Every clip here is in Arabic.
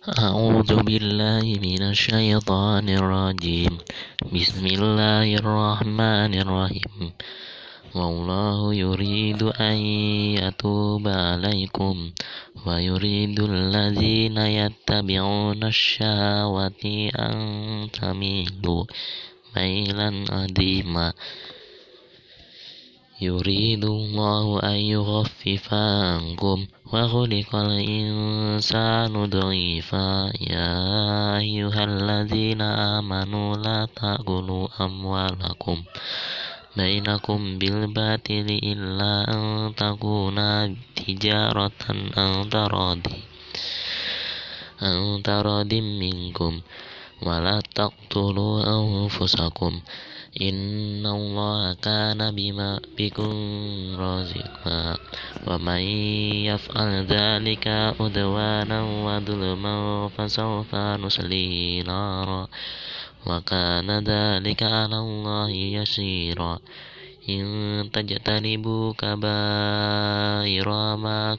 أعوذ بالله من الشيطان الرجيم. بسم الله الرحمن الرحيم. والله يريد أن يتوب عليكم ويريد الذين يتبعون الشهوات أن تميلوا ميلا عظيما يريد الله أن يخفف عنكم وخلق الإنسان ضعيفا يا أيها الذين آمنوا لا تأكلوا أموالكم بينكم بالباطل إلا أن تكون تجارة أن تراضي أن تراض منكم ولا تقتلوا أنفسكم. إن الله كان بما بكم رازقا. ومن يفعل ذلك عدوانا وظلما فسوف نصليه نارا. وكان ذلك على الله يسيرا. إن تجتنبوا كبائر ما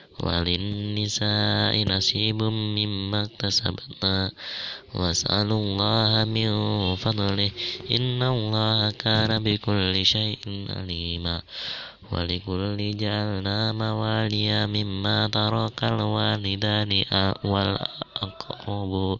وللنساء نصيب مما اكتسبنا واسألوا الله من فضله إن الله كان بكل شيء عليما. ولكل جعلنا مواليا مما ترك الوالدان والأقربون.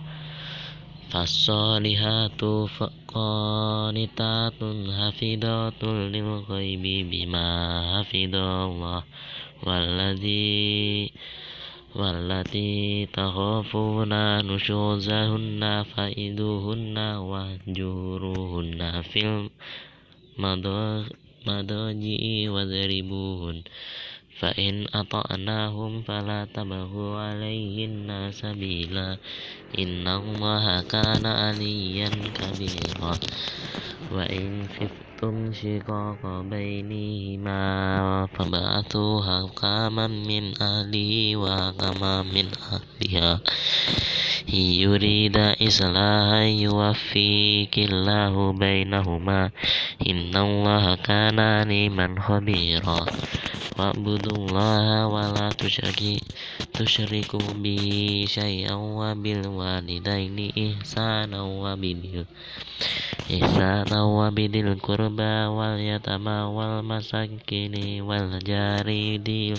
فالصالحات قانتات حفظات للغيب بما حفظ الله والذي والتي تخافون نشوزهن فإذوهن واهجروهن في المضاجع واضربوهن فإن أطعناهم فلا تبغوا عليهن سبيلا إن الله كان عليا كبيرا. وإن خفتم شقاق بينهما فبعثوا حكاما من أهله وحكما من أهلها. يريد إصلاحا يوفيك الله بينهما. إن الله كان عليما خبيرا. Wa'budullaha wa la tusyaki tusyriku bi syai'an wa bil walidaini ihsana wa bidil ihsana wa bidil qurba wal yatama wal masakini wal jari dil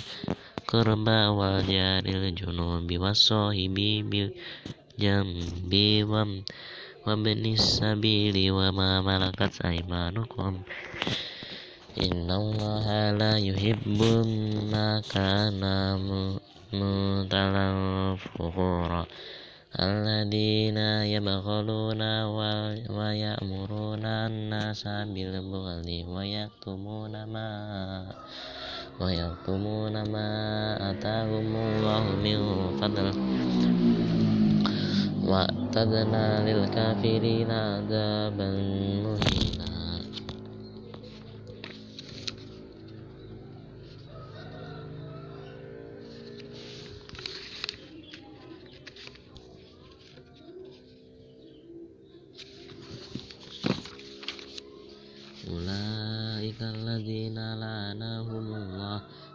qurba wal jari junubi wasohibi bil jambi wam wa benis sabili wa ma malakat aimanukum innallaha la yuhibbul makana mutalan fuhura alladina yabghaluna wa, ya'muruna nasa bil wa yaktumuna ma wa yaktumuna ma atahumullahu min fadl. Wa tadna lil kafirina adaban muhina.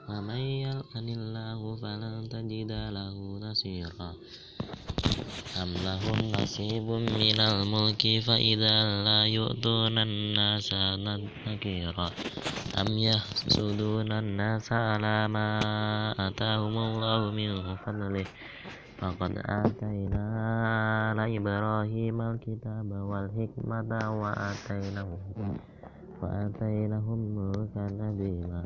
ومن يلعن الله فلن تجد له نصيرا أم لهم نصيب من الملك فإذا لا يؤتون الناس نكيرا أم يحسدون الناس على ما آتاهم الله من فضله فقد آتينا آل إبراهيم الكتاب والحكمة وآتيناهم وآتيناهم ملكا عظيما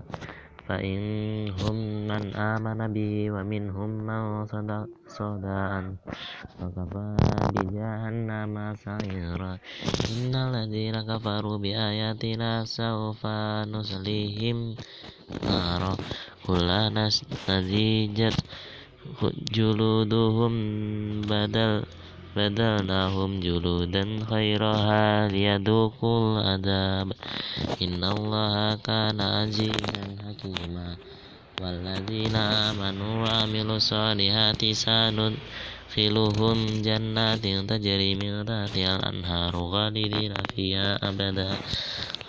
فإنهم من آمن به ومنهم من صد عنه وكفى بجهنم سعيرا إن الذين كفروا بآياتنا سوف نصليهم نارا كلما نضجت جلودهم بدل بدلناهم جلودا غيرها ليذوقوا العذاب إن الله كان عزيزا حكيما والذين آمنوا وعملوا الصالحات سندخلهم جنات تجري من تحتها الأنهار خالدين فيها أبدا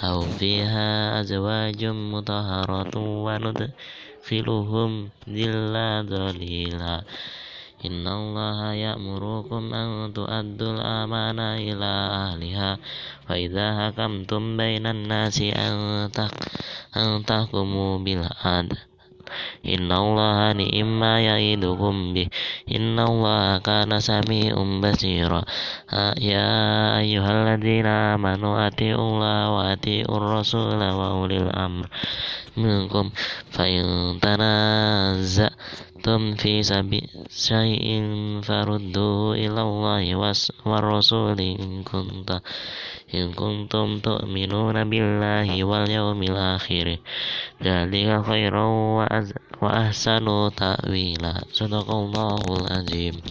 لهم فيها أزواج مطهرة وندخلهم ذلا ذليلا إن الله يأمركم أن تؤدوا الأمانة إلى أهلها وإذا حكمتم بين الناس أن تحكموا بالعدل innallaha ni'ma ya'idukum bih. Innallaha kana sami'un basira. Ya ayyuhalladzina amanu manuati wa atiur rasula wa ulil amr minkum fa in tanaza'tum fi sabi syai'in farudhu ila Allahi war rasuli in kunta in kuntum tu'minuna billahi wal yawmil akhir. Dzalika khairan wa وأحسن تأويلا صدق الله العظيم